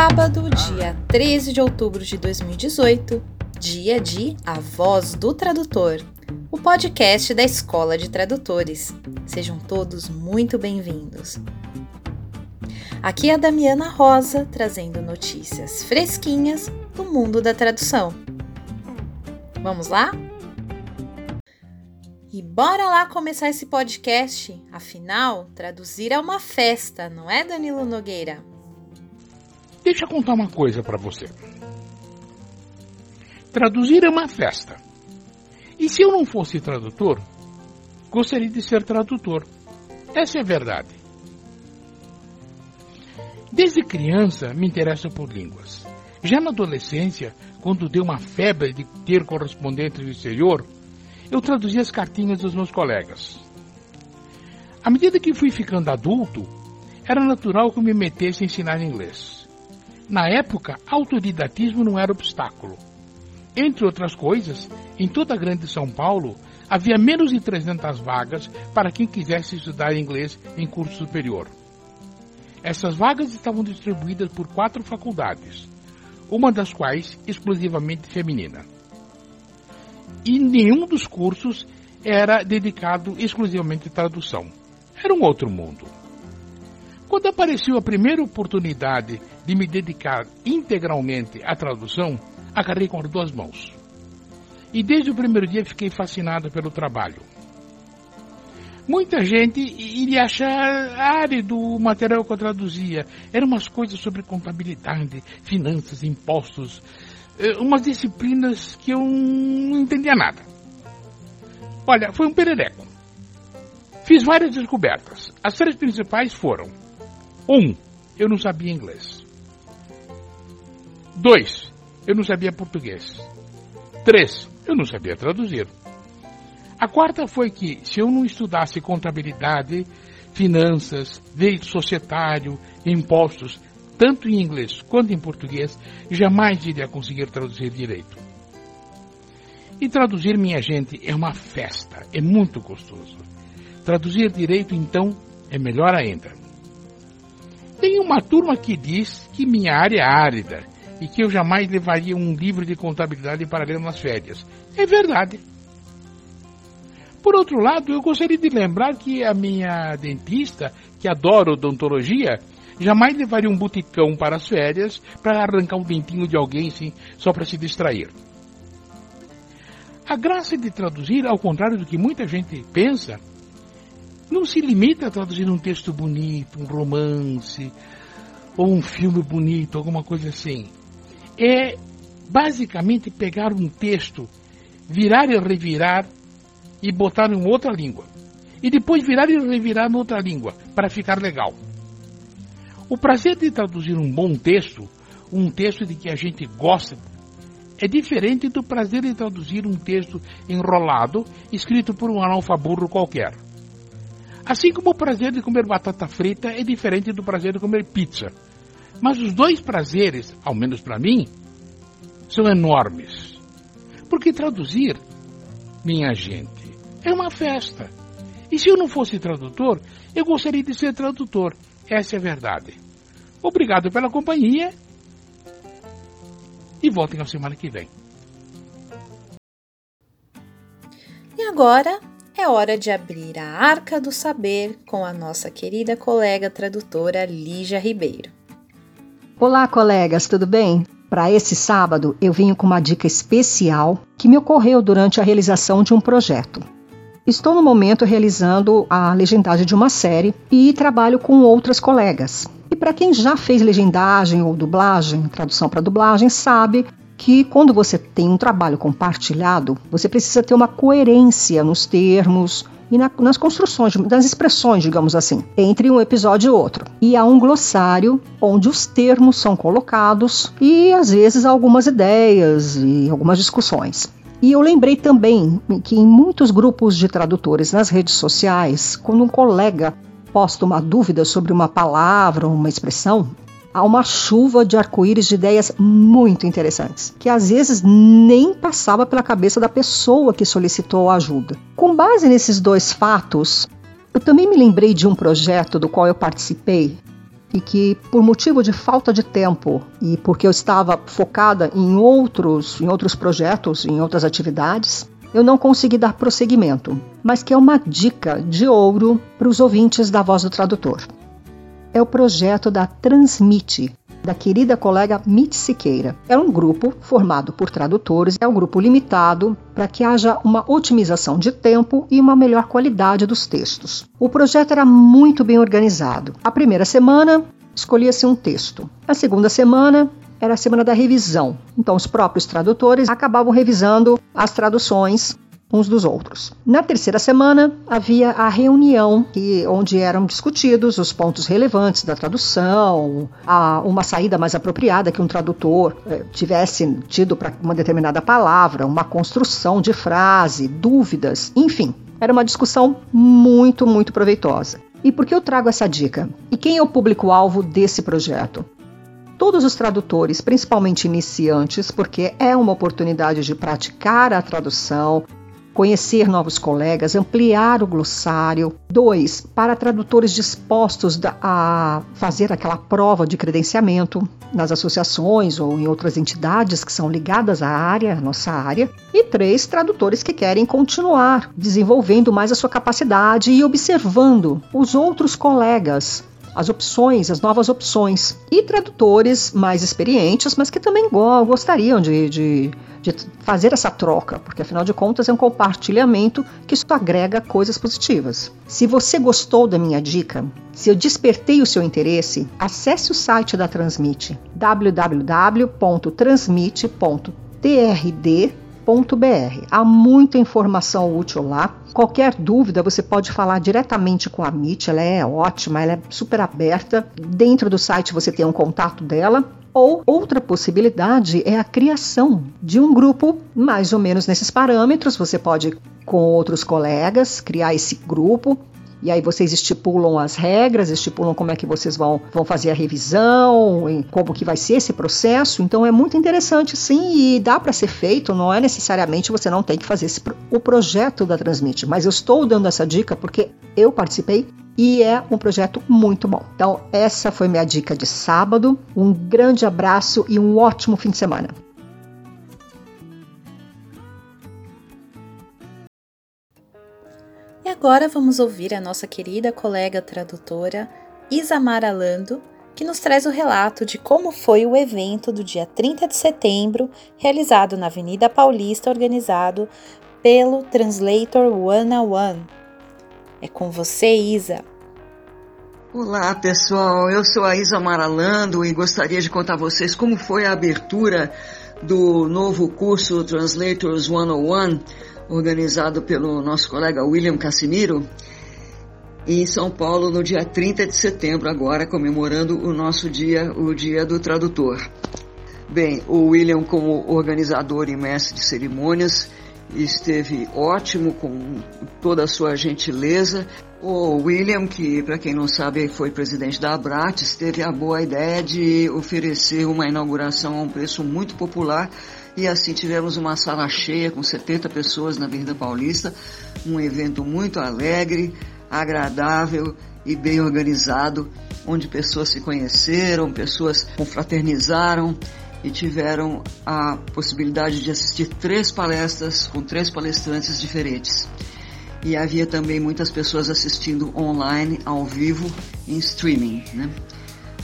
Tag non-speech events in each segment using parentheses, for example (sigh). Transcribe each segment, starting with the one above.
Sábado, dia 13 de outubro de 2018, dia de A Voz do Tradutor, o podcast da Escola de Tradutores. Sejam todos muito bem-vindos. Aqui é a Damiana Rosa trazendo notícias fresquinhas do mundo da tradução. Vamos lá? E bora lá começar esse podcast. Afinal, traduzir é uma festa, não é, Danilo Nogueira? Deixa eu contar uma coisa para você. Traduzir é uma festa. E se eu não fosse tradutor, gostaria de ser tradutor. Essa é a verdade. Desde criança me interesso por línguas. Já na adolescência, quando deu uma febre de ter correspondentes do exterior, eu traduzia as cartinhas dos meus colegas. À medida que fui ficando adulto, era natural que eu me metesse a ensinar inglês. Na época, autodidatismo não era obstáculo. Entre outras coisas, em toda a grande São Paulo, havia menos de 300 vagas para quem quisesse estudar inglês em curso superior. Essas vagas estavam distribuídas por quatro faculdades, uma das quais exclusivamente feminina. E nenhum dos cursos era dedicado exclusivamente à tradução. Era um outro mundo. Quando apareceu a primeira oportunidade de me dedicar integralmente à tradução, agarrei com as duas mãos. E desde o primeiro dia fiquei fascinado pelo trabalho. Muita gente iria achar árido o material que eu traduzia. Eram umas coisas sobre contabilidade, finanças, impostos, eh, umas disciplinas que eu não entendia nada. Olha, foi um perereco. Fiz várias descobertas. As três principais foram: um, eu não sabia inglês. Dois, eu não sabia português. Três, eu não sabia traduzir. A quarta foi que, se eu não estudasse contabilidade, finanças, direito societário, impostos, tanto em inglês quanto em português, jamais iria conseguir traduzir direito. E traduzir, minha gente, é uma festa, é muito gostoso. Traduzir direito, então, é melhor ainda. Tem uma turma que diz que minha área é árida e que eu jamais levaria um livro de contabilidade para ler nas férias. É verdade. Por outro lado, eu gostaria de lembrar que a minha dentista, que adora odontologia, jamais levaria um buticão para as férias para arrancar um dentinho de alguém assim, só para se distrair. A graça de traduzir, ao contrário do que muita gente pensa, não se limita a traduzir um texto bonito, um romance, ou um filme bonito, alguma coisa assim. É basicamente pegar um texto, virar e revirar e botar em outra língua. E depois virar e revirar em outra língua, para ficar legal. O prazer de traduzir um bom texto, um texto de que a gente gosta, é diferente do prazer de traduzir um texto enrolado, escrito por um analfaburro qualquer. Assim como o prazer de comer batata frita é diferente do prazer de comer pizza. Mas os dois prazeres, ao menos para mim, são enormes. Porque traduzir, minha gente, é uma festa. E se eu não fosse tradutor, eu gostaria de ser tradutor. Essa é a verdade. Obrigado pela companhia e voltem na semana que vem. E agora é hora de abrir a Arca do Saber com a nossa querida colega tradutora Lígia Ribeiro. Olá, colegas, tudo bem? Para esse sábado, eu venho com uma dica especial que me ocorreu durante a realização de um projeto. Estou no momento realizando a legendagem de uma série e trabalho com outras colegas. E para quem já fez legendagem ou dublagem, tradução para dublagem, sabe que quando você tem um trabalho compartilhado, você precisa ter uma coerência nos termos e na, nas construções, das expressões, digamos assim, entre um episódio e outro. E há um glossário onde os termos são colocados e às vezes algumas ideias e algumas discussões. E eu lembrei também que em muitos grupos de tradutores nas redes sociais, quando um colega posta uma dúvida sobre uma palavra ou uma expressão, há uma chuva de arco-íris de ideias muito interessantes, que às vezes nem passava pela cabeça da pessoa que solicitou a ajuda. Com base nesses dois fatos, eu também me lembrei de um projeto do qual eu participei e que, por motivo de falta de tempo e porque eu estava focada em outros, em outros projetos, em outras atividades, eu não consegui dar prosseguimento, mas que é uma dica de ouro para os ouvintes da Voz do Tradutor. É o projeto da Transmite, da querida colega Mitch Siqueira. É um grupo formado por tradutores, é um grupo limitado para que haja uma otimização de tempo e uma melhor qualidade dos textos. O projeto era muito bem organizado. A primeira semana escolhia-se um texto. A segunda semana era a semana da revisão. Então, os próprios tradutores acabavam revisando as traduções uns dos outros. Na terceira semana havia a reunião que, onde eram discutidos os pontos relevantes da tradução, a, uma saída mais apropriada que um tradutor eh, tivesse tido para uma determinada palavra, uma construção de frase, dúvidas, enfim. Era uma discussão muito, muito proveitosa. E por que eu trago essa dica? E quem é o público-alvo desse projeto? todos os tradutores, principalmente iniciantes, porque é uma oportunidade de praticar a tradução, conhecer novos colegas, ampliar o glossário. Dois, para tradutores dispostos a fazer aquela prova de credenciamento nas associações ou em outras entidades que são ligadas à área, à nossa área. E três, tradutores que querem continuar desenvolvendo mais a sua capacidade e observando os outros colegas as opções, as novas opções. E tradutores mais experientes, mas que também gostariam de, de, de, fazer essa troca, porque afinal de contas é um compartilhamento que isso agrega coisas positivas. Se você gostou da minha dica, se eu despertei o seu interesse, acesse o site da Transmite Há muita informação útil lá. Qualquer dúvida você pode falar diretamente com a MIT, ela é ótima, ela é super aberta. Dentro do site você tem um contato dela. Ou outra possibilidade é a criação de um grupo mais ou menos nesses parâmetros. Você pode, com outros colegas, criar esse grupo e aí vocês estipulam as regras, estipulam como é que vocês vão, vão fazer a revisão, como que vai ser esse processo. Então é muito interessante sim e dá para ser feito, não é necessariamente você não tem que fazer esse, o projeto da Transmite, mas eu estou dando essa dica porque eu participei e é um projeto muito bom. Então, essa foi minha dica de sábado. Um grande abraço e um ótimo fim de semana. Agora vamos ouvir a nossa querida colega tradutora Isamara Lando, que nos traz o relato de como foi o evento do dia 30 de setembro, realizado na Avenida Paulista, organizado pelo Translator One on One. É com você, Isa. Olá, pessoal. Eu sou a Isa Maralando e gostaria de contar a vocês como foi a abertura do novo curso Translators 101 organizado pelo nosso colega William Casimiro, em São Paulo no dia 30 de setembro, agora comemorando o nosso dia, o Dia do Tradutor. Bem, o William, como organizador e mestre de cerimônias, esteve ótimo com toda a sua gentileza. O William, que para quem não sabe foi presidente da Abrates, teve a boa ideia de oferecer uma inauguração a um preço muito popular e assim tivemos uma sala cheia com 70 pessoas na Avenida Paulista, um evento muito alegre, agradável e bem organizado, onde pessoas se conheceram, pessoas confraternizaram e tiveram a possibilidade de assistir três palestras com três palestrantes diferentes. E havia também muitas pessoas assistindo online, ao vivo, em streaming. Né?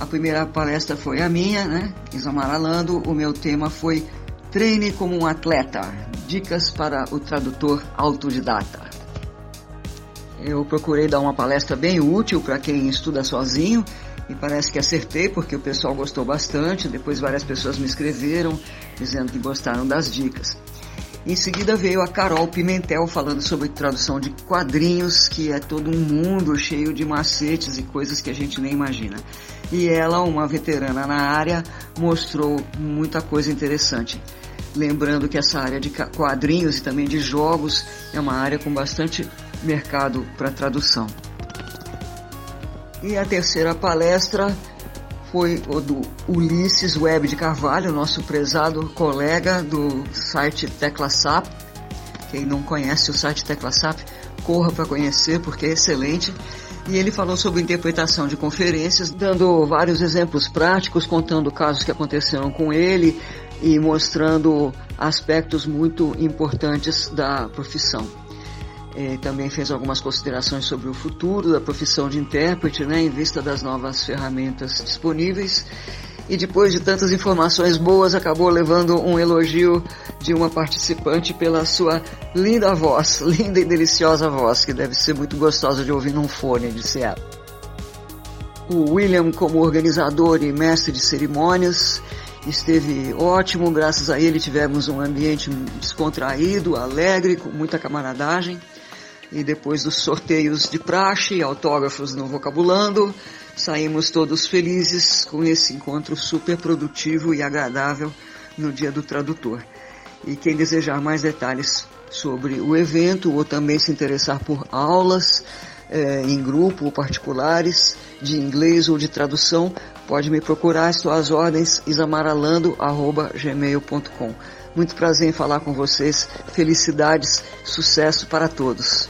A primeira palestra foi a minha, né? Isamara Lando. O meu tema foi Treine como um atleta. Dicas para o tradutor autodidata. Eu procurei dar uma palestra bem útil para quem estuda sozinho e parece que acertei porque o pessoal gostou bastante. Depois várias pessoas me escreveram dizendo que gostaram das dicas. Em seguida veio a Carol Pimentel falando sobre tradução de quadrinhos, que é todo um mundo cheio de macetes e coisas que a gente nem imagina. E ela, uma veterana na área, mostrou muita coisa interessante. Lembrando que essa área de quadrinhos e também de jogos é uma área com bastante mercado para tradução. E a terceira palestra foi o do Ulisses Web de Carvalho, nosso prezado colega do site Tecla SAP, Quem não conhece o site TeclaSap, corra para conhecer porque é excelente. E ele falou sobre interpretação de conferências, dando vários exemplos práticos, contando casos que aconteceram com ele e mostrando aspectos muito importantes da profissão. Ele também fez algumas considerações sobre o futuro da profissão de intérprete, né, em vista das novas ferramentas disponíveis e depois de tantas informações boas, acabou levando um elogio de uma participante pela sua linda voz, (laughs) linda e deliciosa voz, que deve ser muito gostosa de ouvir num fone, disse ela. O William, como organizador e mestre de cerimônias, esteve ótimo, graças a ele tivemos um ambiente descontraído, alegre, com muita camaradagem. E depois dos sorteios de praxe, autógrafos no Vocabulando, Saímos todos felizes com esse encontro super produtivo e agradável no Dia do Tradutor. E quem desejar mais detalhes sobre o evento ou também se interessar por aulas eh, em grupo ou particulares de inglês ou de tradução, pode me procurar. Às ordens isamaralando.gmail.com. Muito prazer em falar com vocês. Felicidades, sucesso para todos.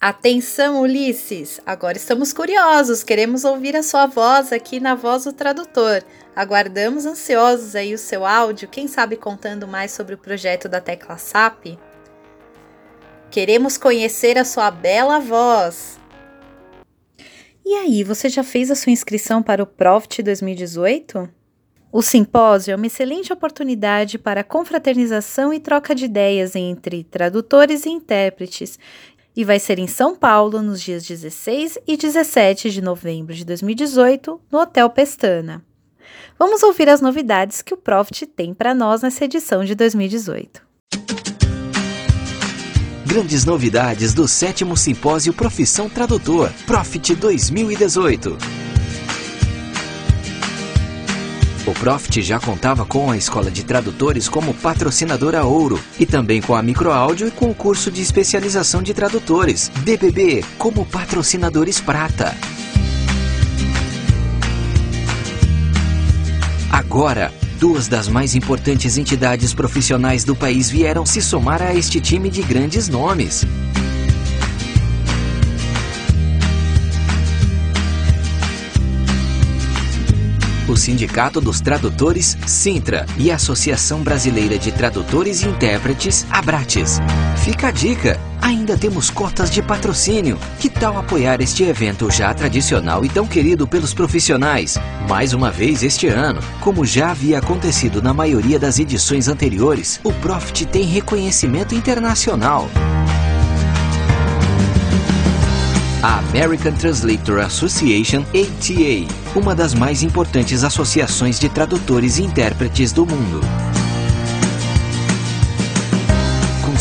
Atenção, Ulisses! Agora estamos curiosos, queremos ouvir a sua voz aqui na Voz do Tradutor. Aguardamos ansiosos aí o seu áudio, quem sabe contando mais sobre o projeto da Tecla SAP? Queremos conhecer a sua bela voz! E aí, você já fez a sua inscrição para o Profit 2018? O simpósio é uma excelente oportunidade para confraternização e troca de ideias entre tradutores e intérpretes, e vai ser em São Paulo nos dias 16 e 17 de novembro de 2018, no Hotel Pestana. Vamos ouvir as novidades que o Profit tem para nós nessa edição de 2018. Grandes novidades do sétimo simpósio Profissão Tradutor, Profit 2018. O Profit já contava com a Escola de Tradutores como patrocinadora ouro e também com a Microáudio e com o curso de especialização de tradutores, DBB, como patrocinadores prata. Agora, duas das mais importantes entidades profissionais do país vieram se somar a este time de grandes nomes. o Sindicato dos Tradutores, Sintra, e a Associação Brasileira de Tradutores e Intérpretes, Abrates. Fica a dica! Ainda temos cotas de patrocínio. Que tal apoiar este evento já tradicional e tão querido pelos profissionais? Mais uma vez este ano, como já havia acontecido na maioria das edições anteriores, o Profit tem reconhecimento internacional. a American Translator Association, ATA, uma das mais importantes associações de tradutores e intérpretes do mundo.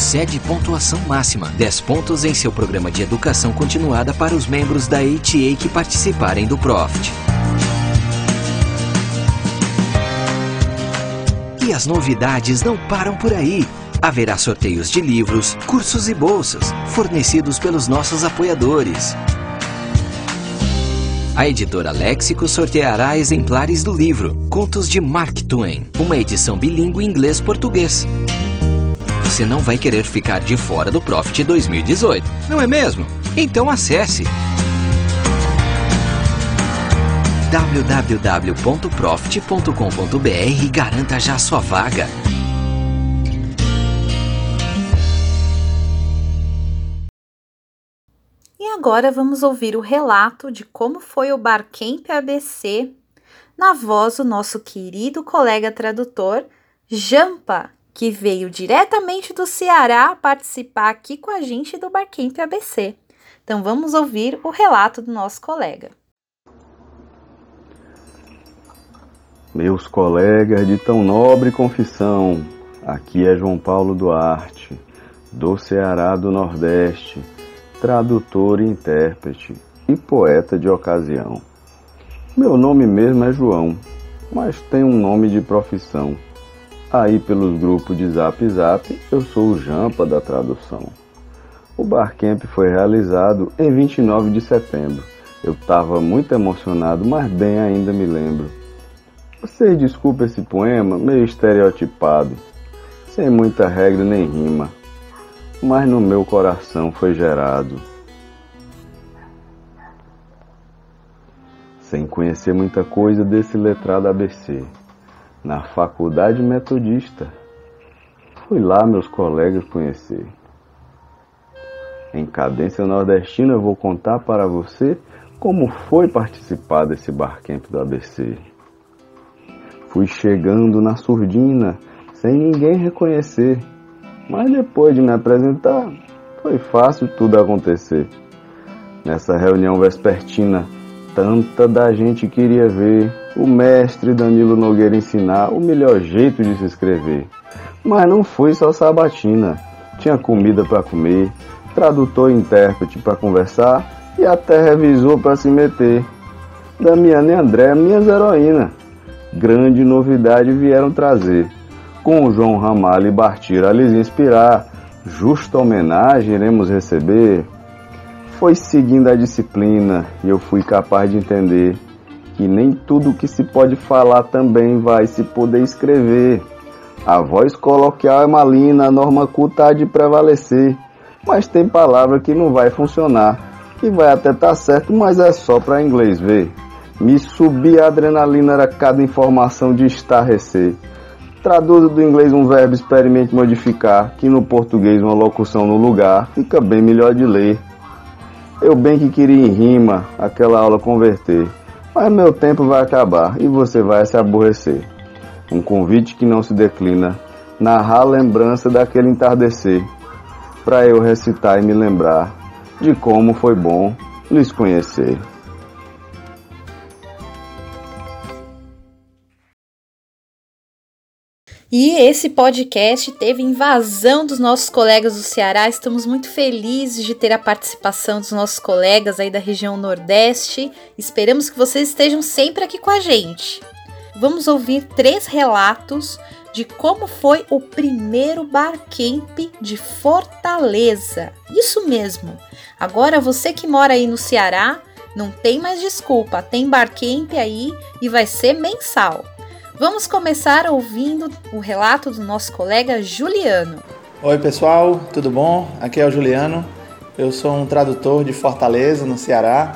Com sede e pontuação máxima, 10 pontos em seu programa de educação continuada para os membros da ATA que participarem do Profit. E as novidades não param por aí. Haverá sorteios de livros, cursos e bolsas, fornecidos pelos nossos apoiadores. A editora Léxico sorteará exemplares do livro Contos de Mark Twain, uma edição bilíngue inglês-português. Você não vai querer ficar de fora do Profit 2018, não é mesmo? Então acesse www.profit.com.br e garanta já sua vaga. agora vamos ouvir o relato de como foi o Barcamp ABC na voz do nosso querido colega tradutor Jampa, que veio diretamente do Ceará participar aqui com a gente do Barcamp ABC. Então vamos ouvir o relato do nosso colega. Meus colegas de tão nobre confissão, aqui é João Paulo Duarte, do Ceará do Nordeste tradutor e intérprete e poeta de ocasião. Meu nome mesmo é João, mas tenho um nome de profissão. Aí pelos grupos de Zap Zap eu sou o Jampa da tradução. O Barcamp foi realizado em 29 de setembro. Eu estava muito emocionado, mas bem ainda me lembro. Vocês desculpem esse poema meio estereotipado. sem muita regra nem rima, mas no meu coração foi gerado. Sem conhecer muita coisa desse letrado ABC, na faculdade metodista, fui lá meus colegas conhecer. Em cadência nordestina eu vou contar para você como foi participar desse barcamp do ABC. Fui chegando na surdina sem ninguém reconhecer, mas depois de me apresentar, foi fácil tudo acontecer. Nessa reunião vespertina, tanta da gente queria ver o mestre Danilo Nogueira ensinar o melhor jeito de se escrever. Mas não foi só sabatina, tinha comida para comer, tradutor e intérprete para conversar e até revisor para se meter. Damiana e André, minhas heroínas, grande novidade vieram trazer. Com o João Ramalho e Bartira a lhes inspirar, justa homenagem iremos receber. Foi seguindo a disciplina e eu fui capaz de entender que nem tudo que se pode falar também vai se poder escrever. A voz coloquial é malina, a norma culta há de prevalecer. Mas tem palavra que não vai funcionar, que vai até estar tá certo, mas é só para inglês ver. Me subir a adrenalina era cada informação de estarrecer. Traduza do inglês um verbo, experimente modificar, que no português uma locução no lugar fica bem melhor de ler. Eu bem que queria em rima aquela aula converter, mas meu tempo vai acabar e você vai se aborrecer. Um convite que não se declina, narrar a lembrança daquele entardecer para eu recitar e me lembrar de como foi bom lhes conhecer. E esse podcast teve invasão dos nossos colegas do Ceará. Estamos muito felizes de ter a participação dos nossos colegas aí da região Nordeste. Esperamos que vocês estejam sempre aqui com a gente. Vamos ouvir três relatos de como foi o primeiro barcamp de Fortaleza. Isso mesmo. Agora você que mora aí no Ceará, não tem mais desculpa, tem barcamp aí e vai ser mensal. Vamos começar ouvindo o relato do nosso colega Juliano. Oi, pessoal, tudo bom? Aqui é o Juliano. Eu sou um tradutor de Fortaleza, no Ceará,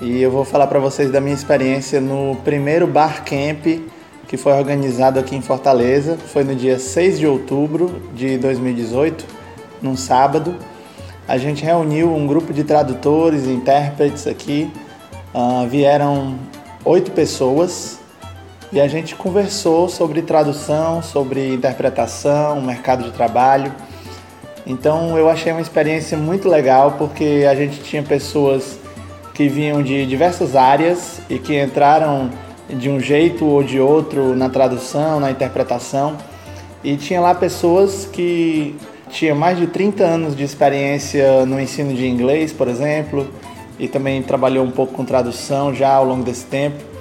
e eu vou falar para vocês da minha experiência no primeiro barcamp que foi organizado aqui em Fortaleza. Foi no dia 6 de outubro de 2018, num sábado. A gente reuniu um grupo de tradutores e intérpretes aqui. Uh, vieram oito pessoas e a gente conversou sobre tradução, sobre interpretação, mercado de trabalho. Então eu achei uma experiência muito legal porque a gente tinha pessoas que vinham de diversas áreas e que entraram de um jeito ou de outro na tradução, na interpretação. E tinha lá pessoas que tinham mais de 30 anos de experiência no ensino de inglês, por exemplo, e também trabalhou um pouco com tradução já ao longo desse tempo.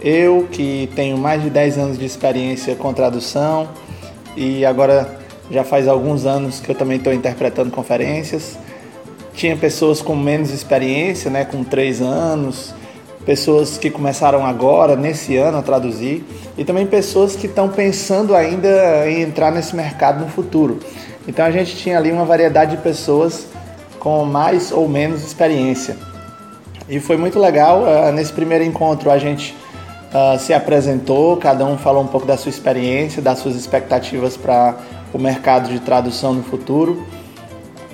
Eu, que tenho mais de 10 anos de experiência com tradução e agora já faz alguns anos que eu também estou interpretando conferências. Tinha pessoas com menos experiência, né, com 3 anos, pessoas que começaram agora, nesse ano, a traduzir, e também pessoas que estão pensando ainda em entrar nesse mercado no futuro. Então a gente tinha ali uma variedade de pessoas com mais ou menos experiência. E foi muito legal. Uh, nesse primeiro encontro a gente uh, se apresentou, cada um falou um pouco da sua experiência, das suas expectativas para o mercado de tradução no futuro.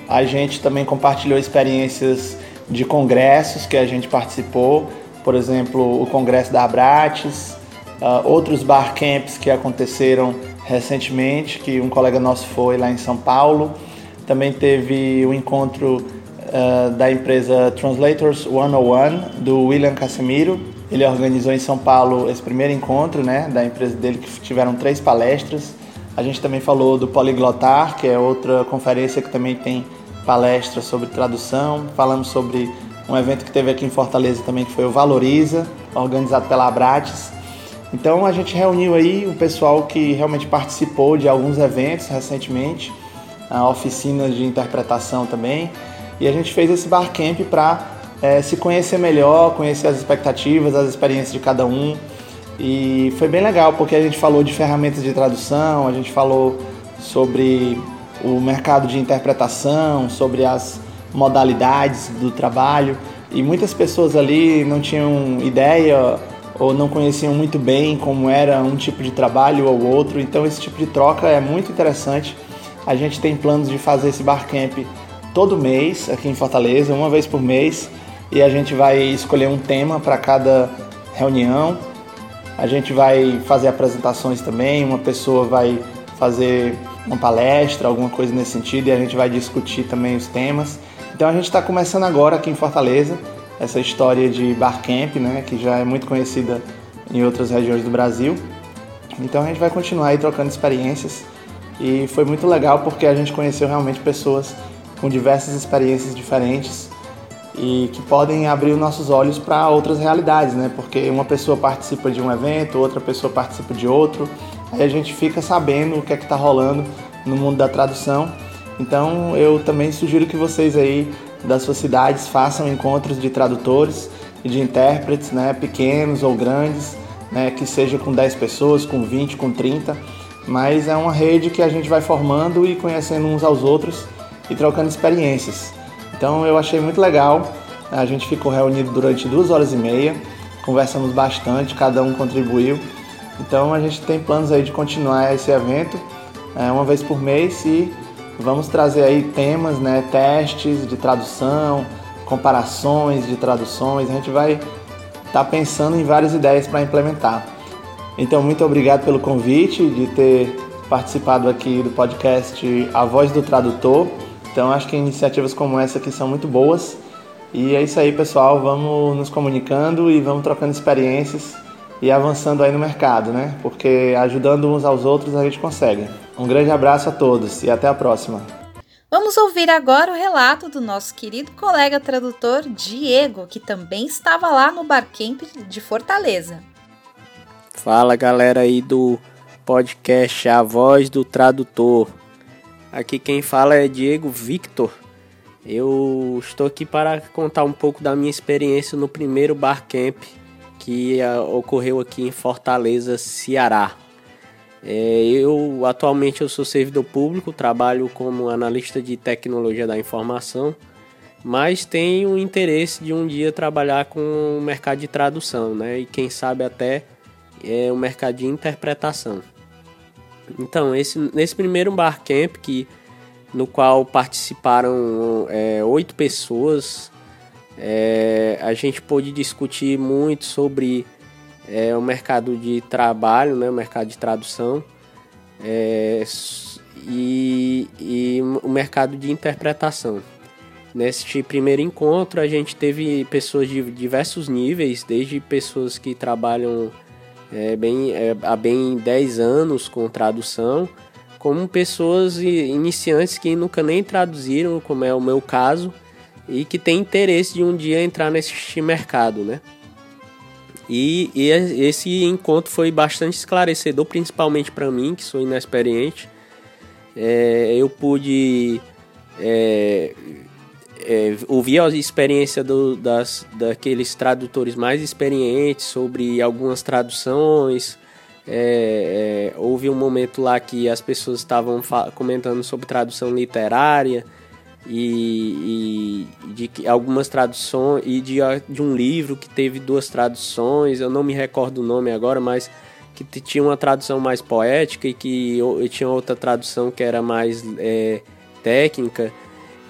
A gente também compartilhou experiências de congressos que a gente participou por exemplo, o Congresso da Abrates, uh, outros bar camps que aconteceram recentemente, que um colega nosso foi lá em São Paulo. Também teve o um encontro uh, da empresa Translators 101, do William Casemiro. Ele organizou em São Paulo esse primeiro encontro né, da empresa dele, que tiveram três palestras. A gente também falou do Poliglotar, que é outra conferência que também tem palestras sobre tradução. Falamos sobre um evento que teve aqui em Fortaleza também, que foi o Valoriza, organizado pela Abrates. Então a gente reuniu aí o pessoal que realmente participou de alguns eventos recentemente, oficinas de interpretação também, e a gente fez esse barcamp para é, se conhecer melhor, conhecer as expectativas, as experiências de cada um. E foi bem legal porque a gente falou de ferramentas de tradução, a gente falou sobre o mercado de interpretação, sobre as modalidades do trabalho e muitas pessoas ali não tinham ideia ou não conheciam muito bem como era um tipo de trabalho ou outro, então esse tipo de troca é muito interessante. A gente tem planos de fazer esse barcamp todo mês aqui em Fortaleza, uma vez por mês, e a gente vai escolher um tema para cada reunião. A gente vai fazer apresentações também, uma pessoa vai fazer uma palestra, alguma coisa nesse sentido, e a gente vai discutir também os temas. Então a gente está começando agora aqui em Fortaleza essa história de Barcamp, né, que já é muito conhecida em outras regiões do Brasil. Então a gente vai continuar aí trocando experiências e foi muito legal porque a gente conheceu realmente pessoas com diversas experiências diferentes e que podem abrir os nossos olhos para outras realidades, né? Porque uma pessoa participa de um evento, outra pessoa participa de outro, aí a gente fica sabendo o que é que está rolando no mundo da tradução. Então eu também sugiro que vocês aí das suas cidades façam encontros de tradutores e de intérpretes, né, pequenos ou grandes, né, que seja com 10 pessoas, com 20, com 30, mas é uma rede que a gente vai formando e conhecendo uns aos outros e trocando experiências. Então eu achei muito legal. A gente ficou reunido durante duas horas e meia, conversamos bastante, cada um contribuiu. Então a gente tem planos aí de continuar esse evento é, uma vez por mês e vamos trazer aí temas, né, testes de tradução, comparações de traduções. A gente vai estar tá pensando em várias ideias para implementar. Então muito obrigado pelo convite de ter participado aqui do podcast A Voz do Tradutor. Então acho que iniciativas como essa aqui são muito boas. E é isso aí, pessoal. Vamos nos comunicando e vamos trocando experiências e avançando aí no mercado, né? Porque ajudando uns aos outros a gente consegue. Um grande abraço a todos e até a próxima. Vamos ouvir agora o relato do nosso querido colega tradutor Diego, que também estava lá no Barcamp de Fortaleza. Fala galera aí do podcast A Voz do Tradutor. Aqui quem fala é Diego Victor. Eu estou aqui para contar um pouco da minha experiência no primeiro Barcamp que uh, ocorreu aqui em Fortaleza, Ceará. É, eu atualmente eu sou servidor público, trabalho como analista de tecnologia da informação, mas tenho interesse de um dia trabalhar com o mercado de tradução, né? E quem sabe até é, o mercado de interpretação. Então, esse, nesse primeiro Barcamp, que, no qual participaram é, oito pessoas, é, a gente pôde discutir muito sobre é, o mercado de trabalho, né, o mercado de tradução é, e, e o mercado de interpretação. Neste primeiro encontro, a gente teve pessoas de diversos níveis, desde pessoas que trabalham é, bem, é, há bem 10 anos com tradução, como pessoas iniciantes que nunca nem traduziram, como é o meu caso, e que têm interesse de um dia entrar nesse mercado, né? E, e esse encontro foi bastante esclarecedor, principalmente para mim, que sou inexperiente. É, eu pude é, é, ouvir a experiência do, das, daqueles tradutores mais experientes sobre algumas traduções. É, é, houve um momento lá que as pessoas estavam comentando sobre tradução literária e, e, de algumas traduções e de, de um livro que teve duas traduções. Eu não me recordo o nome agora, mas que tinha uma tradução mais poética e que e tinha outra tradução que era mais é, técnica.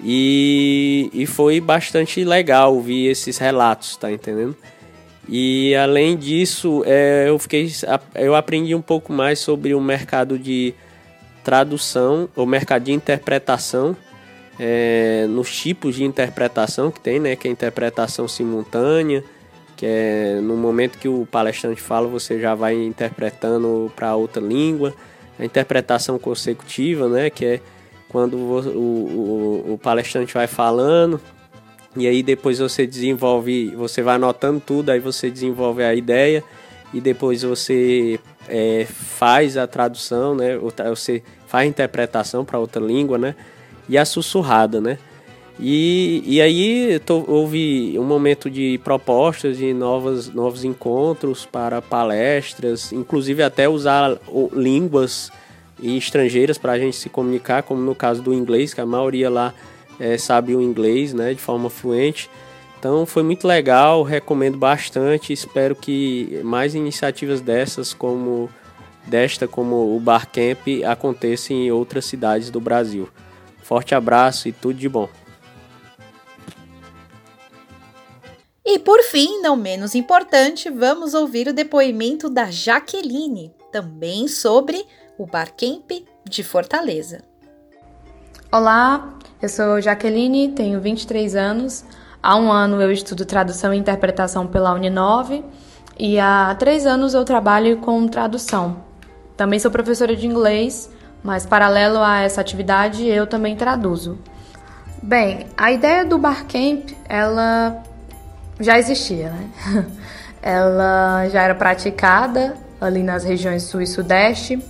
E, e foi bastante legal ouvir esses relatos, tá entendendo? E além disso, é, eu fiquei, eu aprendi um pouco mais sobre o mercado de tradução, o mercado de interpretação, é, nos tipos de interpretação que tem, né? Que é a interpretação simultânea, que é no momento que o palestrante fala, você já vai interpretando para outra língua. A interpretação consecutiva, né? Que é quando o, o, o palestrante vai falando e aí depois você desenvolve, você vai anotando tudo, aí você desenvolve a ideia e depois você é, faz a tradução, né? Você faz a interpretação para outra língua, né? E a sussurrada, né? E, e aí tô, houve um momento de propostas de novas, novos encontros para palestras, inclusive até usar línguas e estrangeiras para a gente se comunicar, como no caso do inglês, que a maioria lá é, sabe o inglês né, de forma fluente. Então foi muito legal, recomendo bastante. Espero que mais iniciativas dessas, como desta, como o Barcamp, aconteçam em outras cidades do Brasil. Forte abraço e tudo de bom. E por fim, não menos importante, vamos ouvir o depoimento da Jaqueline, também sobre o Barcamp de Fortaleza. Olá, eu sou Jaqueline, tenho 23 anos. Há um ano eu estudo tradução e interpretação pela Uninove e há três anos eu trabalho com tradução. Também sou professora de inglês, mas paralelo a essa atividade eu também traduzo. Bem, a ideia do Barcamp, ela já existia, né? (laughs) Ela já era praticada ali nas regiões sul e sudeste.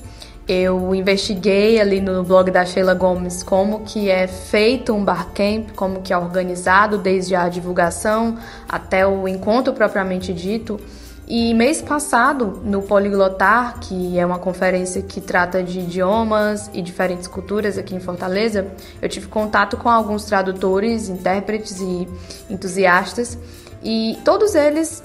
Eu investiguei ali no blog da Sheila Gomes como que é feito um barcamp, como que é organizado desde a divulgação até o encontro propriamente dito. E mês passado, no Poliglotar, que é uma conferência que trata de idiomas e diferentes culturas aqui em Fortaleza, eu tive contato com alguns tradutores, intérpretes e entusiastas e todos eles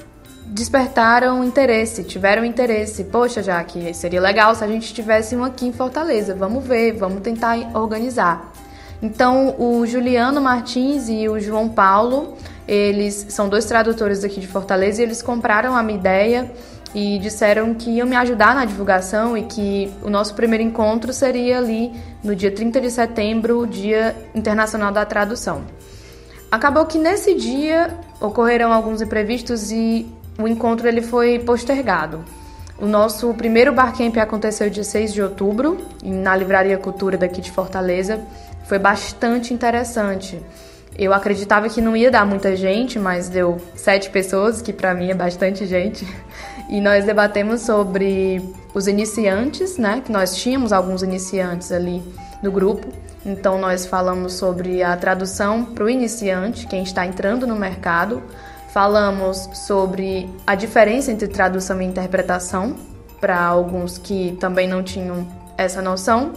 despertaram interesse, tiveram interesse. Poxa, já que seria legal se a gente tivesse um aqui em Fortaleza. Vamos ver, vamos tentar organizar. Então, o Juliano Martins e o João Paulo, eles são dois tradutores aqui de Fortaleza e eles compraram a minha ideia e disseram que iam me ajudar na divulgação e que o nosso primeiro encontro seria ali no dia 30 de setembro, Dia Internacional da Tradução. Acabou que nesse dia ocorreram alguns imprevistos e o encontro ele foi postergado. O nosso primeiro barcamp aconteceu dia 6 de outubro, na Livraria Cultura daqui de Fortaleza. Foi bastante interessante. Eu acreditava que não ia dar muita gente, mas deu sete pessoas, que para mim é bastante gente. E nós debatemos sobre os iniciantes, né? Que nós tínhamos alguns iniciantes ali no grupo. Então, nós falamos sobre a tradução para o iniciante, quem está entrando no mercado. Falamos sobre a diferença entre tradução e interpretação, para alguns que também não tinham essa noção.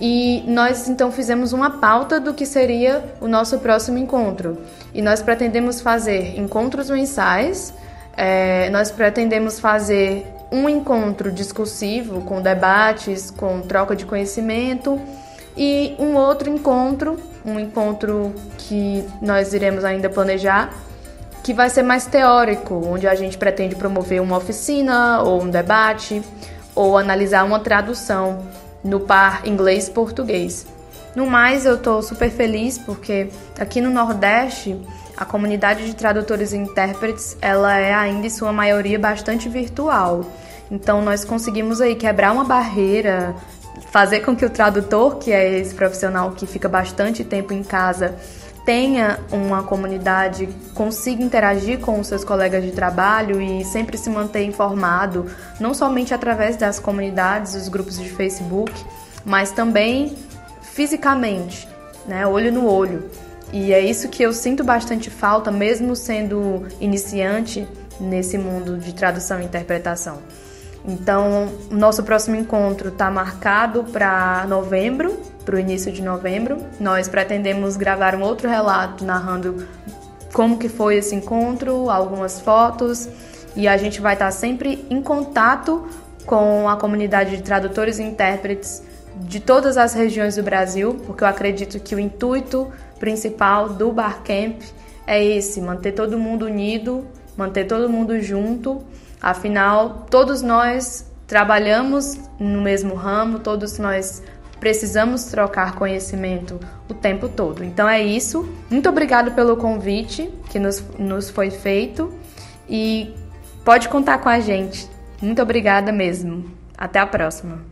E nós então fizemos uma pauta do que seria o nosso próximo encontro. E nós pretendemos fazer encontros mensais, é, nós pretendemos fazer um encontro discursivo, com debates, com troca de conhecimento e um outro encontro, um encontro que nós iremos ainda planejar, que vai ser mais teórico, onde a gente pretende promover uma oficina ou um debate ou analisar uma tradução no par inglês-português. No mais, eu estou super feliz porque aqui no Nordeste a comunidade de tradutores e intérpretes ela é ainda em sua maioria bastante virtual. Então nós conseguimos aí quebrar uma barreira fazer com que o tradutor, que é esse profissional que fica bastante tempo em casa, tenha uma comunidade, consiga interagir com os seus colegas de trabalho e sempre se manter informado, não somente através das comunidades, os grupos de Facebook, mas também fisicamente, né, olho no olho. E é isso que eu sinto bastante falta, mesmo sendo iniciante nesse mundo de tradução e interpretação. Então, nosso próximo encontro está marcado para novembro, para o início de novembro. Nós pretendemos gravar um outro relato narrando como que foi esse encontro, algumas fotos, e a gente vai estar tá sempre em contato com a comunidade de tradutores e intérpretes de todas as regiões do Brasil, porque eu acredito que o intuito principal do Barcamp é esse, manter todo mundo unido, manter todo mundo junto Afinal, todos nós trabalhamos no mesmo ramo, todos nós precisamos trocar conhecimento o tempo todo. Então é isso. Muito obrigado pelo convite que nos, nos foi feito e pode contar com a gente. Muito obrigada mesmo. Até a próxima.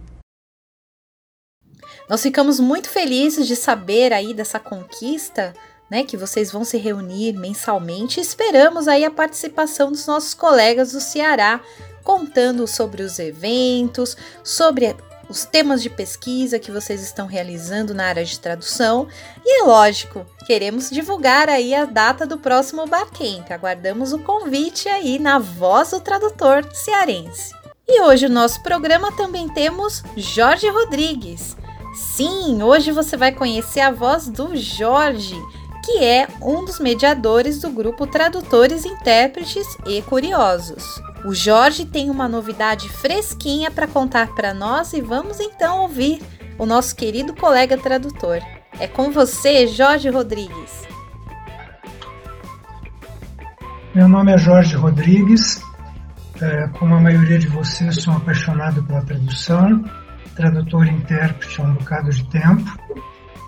Nós ficamos muito felizes de saber aí dessa conquista né, que vocês vão se reunir mensalmente. Esperamos aí a participação dos nossos colegas do Ceará, contando sobre os eventos, sobre os temas de pesquisa que vocês estão realizando na área de tradução. E é lógico, queremos divulgar aí a data do próximo Barcamp. Aguardamos o convite aí na voz do tradutor cearense. E hoje no nosso programa também temos Jorge Rodrigues. Sim, hoje você vai conhecer a voz do Jorge, que é um dos mediadores do grupo Tradutores, Intérpretes e Curiosos. O Jorge tem uma novidade fresquinha para contar para nós e vamos então ouvir o nosso querido colega tradutor. É com você, Jorge Rodrigues. Meu nome é Jorge Rodrigues. É, como a maioria de vocês, sou apaixonado pela tradução, tradutor e intérprete há um bocado de tempo.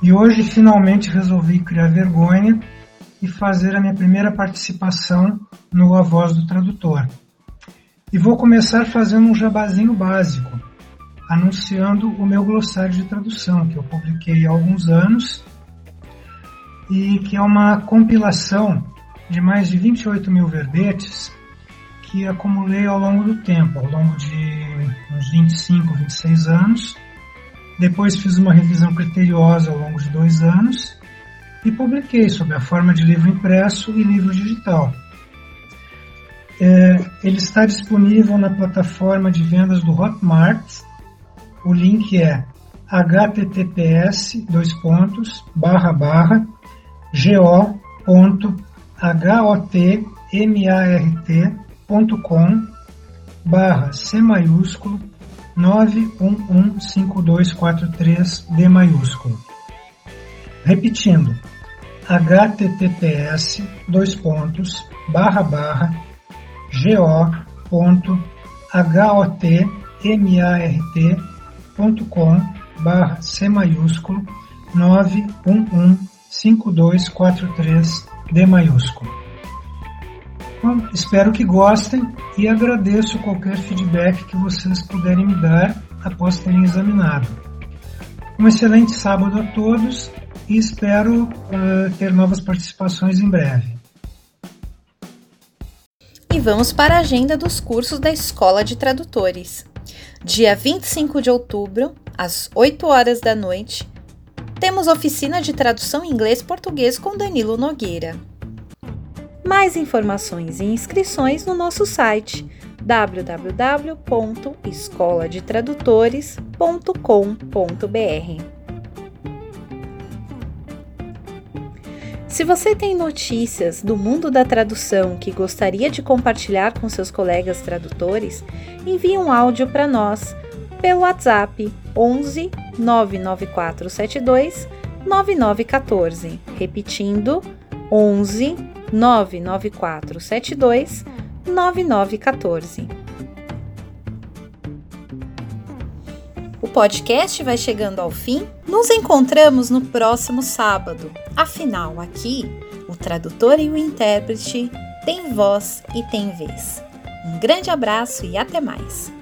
E hoje finalmente resolvi criar vergonha e fazer a minha primeira participação no A Voz do Tradutor. E vou começar fazendo um jabazinho básico, anunciando o meu glossário de tradução, que eu publiquei há alguns anos e que é uma compilação de mais de 28 mil verbetes que acumulei ao longo do tempo, ao longo de uns 25, 26 anos depois fiz uma revisão criteriosa ao longo de dois anos e publiquei sob a forma de livro impresso e livro digital. Ele está disponível na plataforma de vendas do Hotmart. O link é https dois pontos barra barra go.hotmart.com barra c maiúsculo 9115243D maiúsculo. Repetindo, https dois pontos barra barra go.hotmart.com barra C maiúsculo 9115243D maiúsculo. Bom, espero que gostem e agradeço qualquer feedback que vocês puderem me dar após terem examinado. Um excelente sábado a todos e espero uh, ter novas participações em breve. E vamos para a agenda dos cursos da Escola de Tradutores. Dia 25 de outubro, às 8 horas da noite, temos oficina de tradução inglês-português com Danilo Nogueira. Mais informações e inscrições no nosso site www.escoladetradutores.com.br. Se você tem notícias do mundo da tradução que gostaria de compartilhar com seus colegas tradutores, envie um áudio para nós pelo WhatsApp 11 99472 9914, repetindo 11 99472 9914. O podcast vai chegando ao fim. Nos encontramos no próximo sábado. Afinal, aqui, o tradutor e o intérprete têm voz e têm vez. Um grande abraço e até mais!